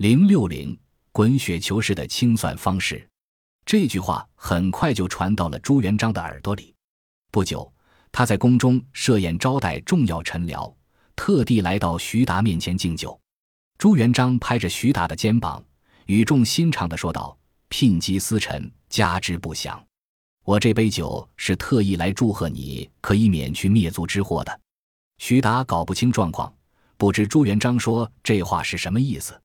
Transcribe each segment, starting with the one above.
零六零滚雪球式的清算方式，这句话很快就传到了朱元璋的耳朵里。不久，他在宫中设宴招待重要臣僚，特地来到徐达面前敬酒。朱元璋拍着徐达的肩膀，语重心长地说道：“聘疾司臣，加之不祥。我这杯酒是特意来祝贺你，可以免去灭族之祸的。”徐达搞不清状况，不知朱元璋说这话是什么意思。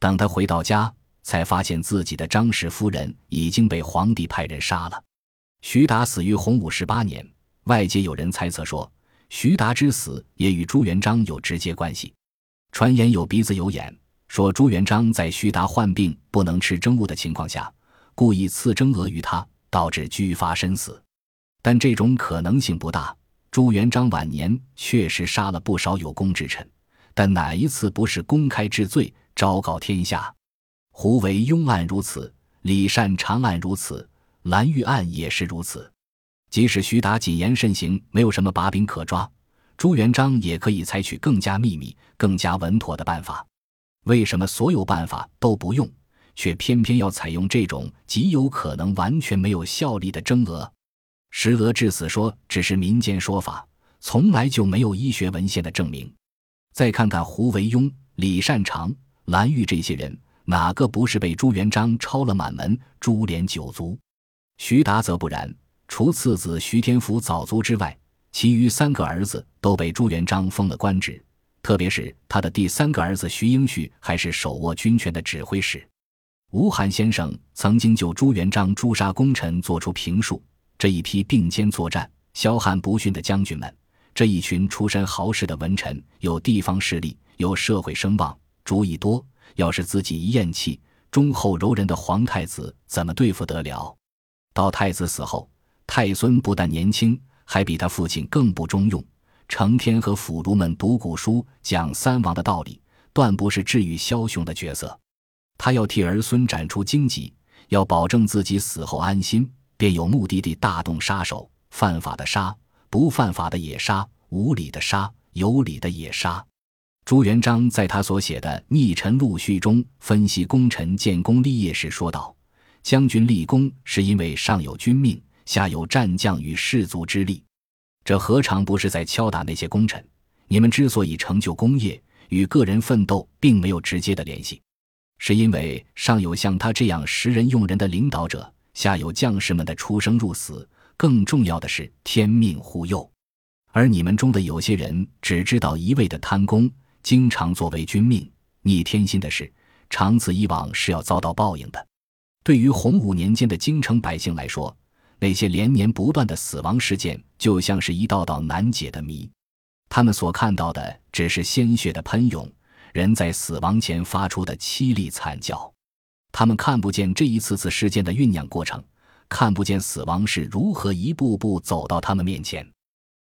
等他回到家，才发现自己的张氏夫人已经被皇帝派人杀了。徐达死于洪武十八年，外界有人猜测说，徐达之死也与朱元璋有直接关系。传言有鼻子有眼，说朱元璋在徐达患病不能吃蒸物的情况下，故意赐蒸鹅于他，导致居发身死。但这种可能性不大。朱元璋晚年确实杀了不少有功之臣，但哪一次不是公开治罪，昭告天下？胡惟庸案如此，李善长案如此，蓝玉案也是如此。即使徐达谨言慎行，没有什么把柄可抓。朱元璋也可以采取更加秘密、更加稳妥的办法。为什么所有办法都不用，却偏偏要采用这种极有可能完全没有效力的征额？石俄致死说只是民间说法，从来就没有医学文献的证明。再看看胡惟庸、李善长、蓝玉这些人，哪个不是被朱元璋抄了满门、株连九族？徐达则不然，除次子徐天福早卒之外。其余三个儿子都被朱元璋封了官职，特别是他的第三个儿子徐英旭，还是手握军权的指挥使。吴晗先生曾经就朱元璋诛杀功臣作出评述：这一批并肩作战、骁悍不驯的将军们，这一群出身豪士的文臣，有地方势力，有社会声望，主意多。要是自己一咽气，忠厚柔仁的皇太子怎么对付得了？到太子死后，太孙不但年轻。还比他父亲更不中用，成天和腐儒们读古书，讲三王的道理，断不是治愈枭雄的角色。他要替儿孙斩除荆棘，要保证自己死后安心，便有目的地大动杀手，犯法的杀，不犯法的也杀，无理的杀，有理的也杀。朱元璋在他所写的《逆臣录序》中分析功臣建功立业时说道：“将军立功是因为上有君命。”下有战将与士卒之力，这何尝不是在敲打那些功臣？你们之所以成就功业，与个人奋斗并没有直接的联系，是因为上有像他这样识人用人的领导者，下有将士们的出生入死。更重要的是天命护佑，而你们中的有些人只知道一味的贪功，经常作为君命逆天心的事，长此以往是要遭到报应的。对于洪武年间的京城百姓来说，那些连年不断的死亡事件，就像是一道道难解的谜。他们所看到的只是鲜血的喷涌，人在死亡前发出的凄厉惨叫。他们看不见这一次次事件的酝酿过程，看不见死亡是如何一步步走到他们面前。